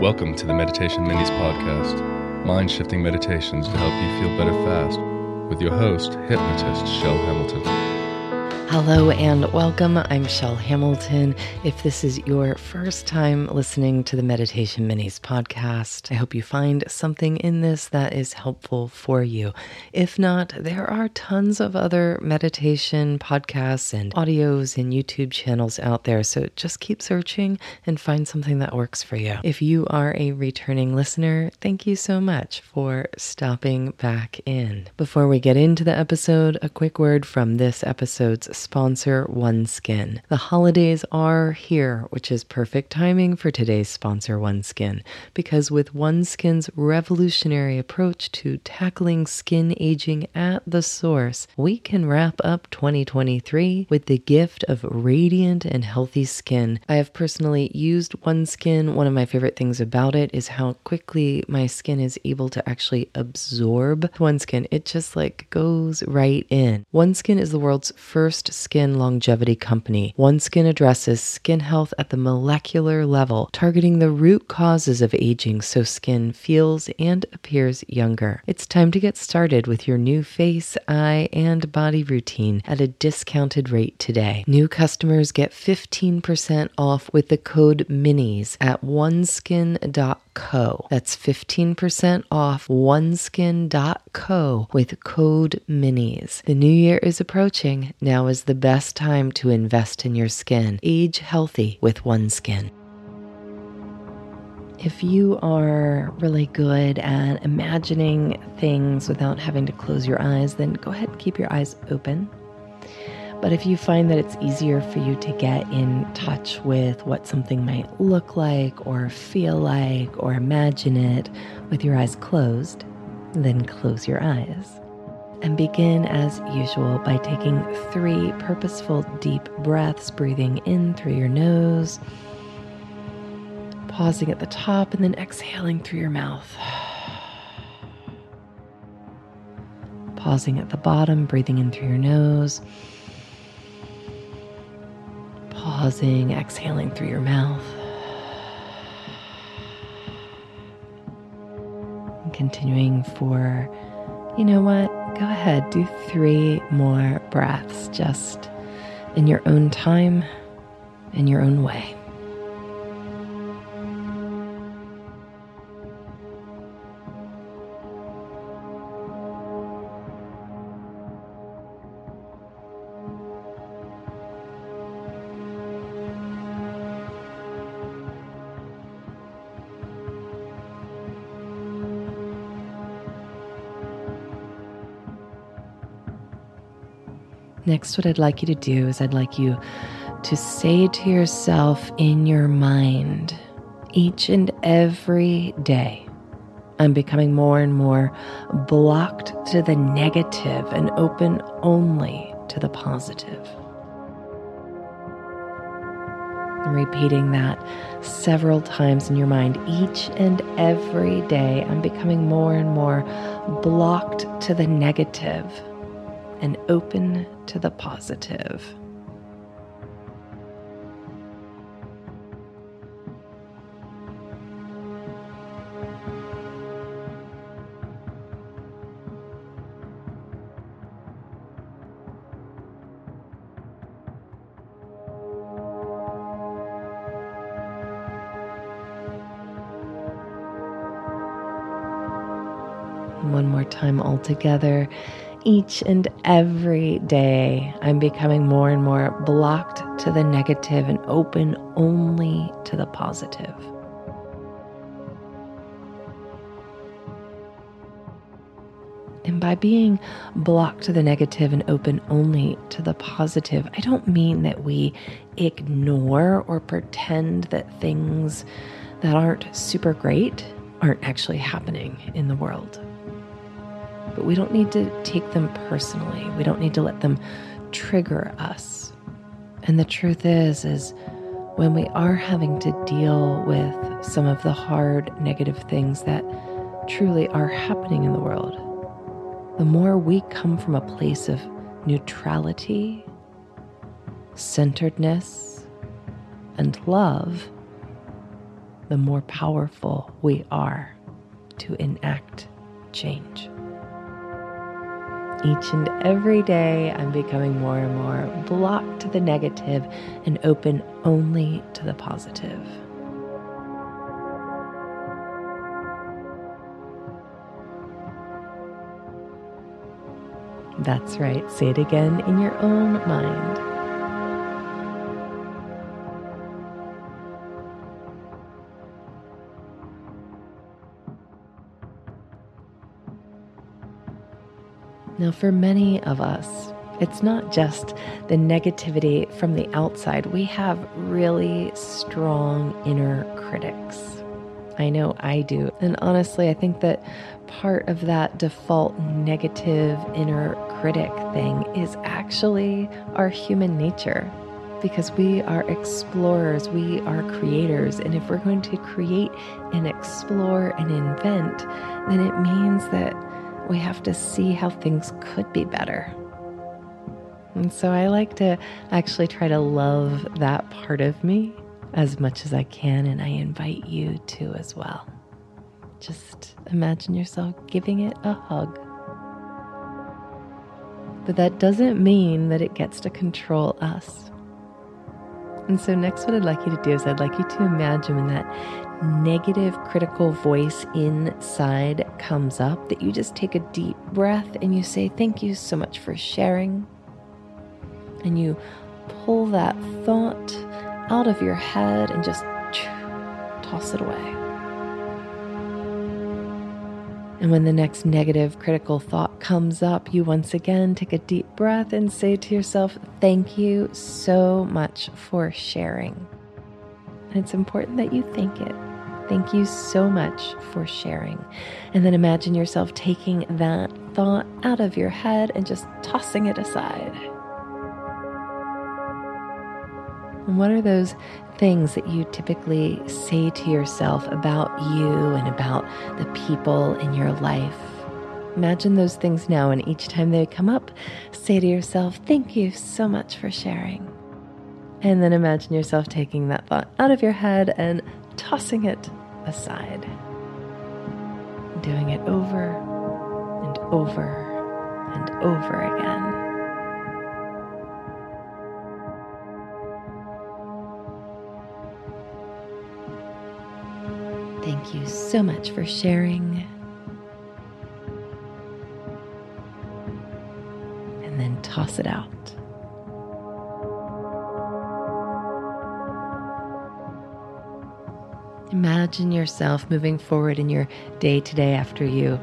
Welcome to the Meditation Minis podcast, mind shifting meditations to help you feel better fast, with your host, hypnotist Chel Hamilton. Hello and welcome. I'm Chel Hamilton. If this is your first time listening to the Meditation Minis podcast, I hope you find something in this that is helpful for you. If not, there are tons of other meditation podcasts and audios and YouTube channels out there. So just keep searching and find something that works for you. If you are a returning listener, thank you so much for stopping back in. Before we get into the episode, a quick word from this episode's sponsor, OneSkin. The holidays are here, which is perfect timing for today's sponsor, OneSkin, because with OneSkin's revolutionary approach to tackling skin aging at the source, we can wrap up 2023 with the gift of radiant and healthy skin. I have personally used OneSkin. One of my favorite things about it is how quickly my skin is able to actually absorb OneSkin. It just like goes right in. OneSkin is the world's first skin longevity company. OneSkin addresses skin health at the molecular level, targeting the root causes of aging so skin feels and appears younger. It's time to get started with your new face, eye, and body routine at a discounted rate today. New customers get 15% off with the code MINIS at oneskin.com co. That's 15% off oneskin.co with code MINIS. The new year is approaching. Now is the best time to invest in your skin. Age healthy with OneSkin. If you are really good at imagining things without having to close your eyes, then go ahead and keep your eyes open. But if you find that it's easier for you to get in touch with what something might look like or feel like or imagine it with your eyes closed, then close your eyes. And begin as usual by taking three purposeful deep breaths, breathing in through your nose, pausing at the top, and then exhaling through your mouth. Pausing at the bottom, breathing in through your nose pausing, exhaling through your mouth. And continuing for, you know what? Go ahead, do three more breaths just in your own time, in your own way. Next, what I'd like you to do is I'd like you to say to yourself in your mind each and every day, I'm becoming more and more blocked to the negative and open only to the positive. And repeating that several times in your mind each and every day, I'm becoming more and more blocked to the negative and open to the positive. One more time all together each and every day, I'm becoming more and more blocked to the negative and open only to the positive. And by being blocked to the negative and open only to the positive, I don't mean that we ignore or pretend that things that aren't super great aren't actually happening in the world but we don't need to take them personally. We don't need to let them trigger us. And the truth is is when we are having to deal with some of the hard negative things that truly are happening in the world, the more we come from a place of neutrality, centeredness, and love, the more powerful we are to enact change. Each and every day, I'm becoming more and more blocked to the negative and open only to the positive. That's right, say it again in your own mind. Now, for many of us, it's not just the negativity from the outside. We have really strong inner critics. I know I do. And honestly, I think that part of that default negative inner critic thing is actually our human nature because we are explorers, we are creators. And if we're going to create and explore and invent, then it means that we have to see how things could be better. And so I like to actually try to love that part of me as much as I can, and I invite you to as well. Just imagine yourself giving it a hug. But that doesn't mean that it gets to control us. And so, next, what I'd like you to do is I'd like you to imagine when that negative critical voice inside comes up, that you just take a deep breath and you say, Thank you so much for sharing. And you pull that thought out of your head and just toss it away. And when the next negative critical thought comes up, you once again take a deep breath and say to yourself, Thank you so much for sharing. And it's important that you thank it. Thank you so much for sharing. And then imagine yourself taking that thought out of your head and just tossing it aside. What are those things that you typically say to yourself about you and about the people in your life? Imagine those things now, and each time they come up, say to yourself, Thank you so much for sharing. And then imagine yourself taking that thought out of your head and tossing it aside. Doing it over and over and over again. So much for sharing. And then toss it out. Imagine yourself moving forward in your day to day after you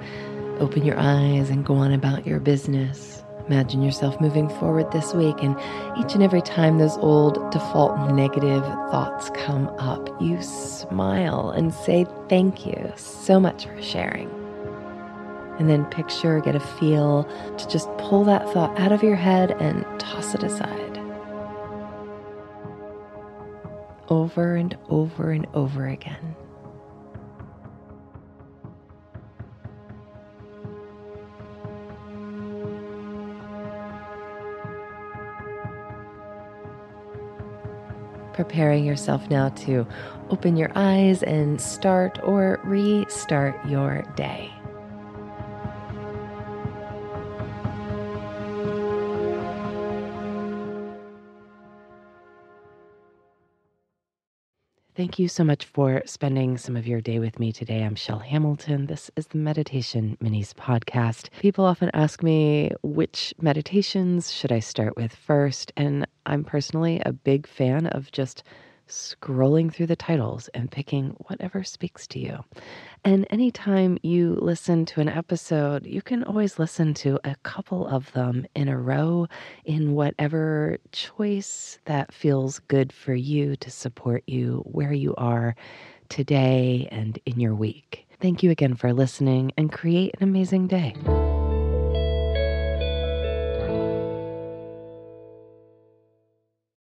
open your eyes and go on about your business. Imagine yourself moving forward this week, and each and every time those old default negative thoughts come up, you smile and say thank you so much for sharing. And then picture, get a feel to just pull that thought out of your head and toss it aside. over and over and over again. Preparing yourself now to open your eyes and start or restart your day. Thank you so much for spending some of your day with me today. I'm Chel Hamilton. This is the Meditation Minis podcast. People often ask me which meditations should I start with first, and I'm personally a big fan of just scrolling through the titles and picking whatever speaks to you. And anytime you listen to an episode, you can always listen to a couple of them in a row in whatever choice that feels good for you to support you where you are today and in your week. Thank you again for listening and create an amazing day.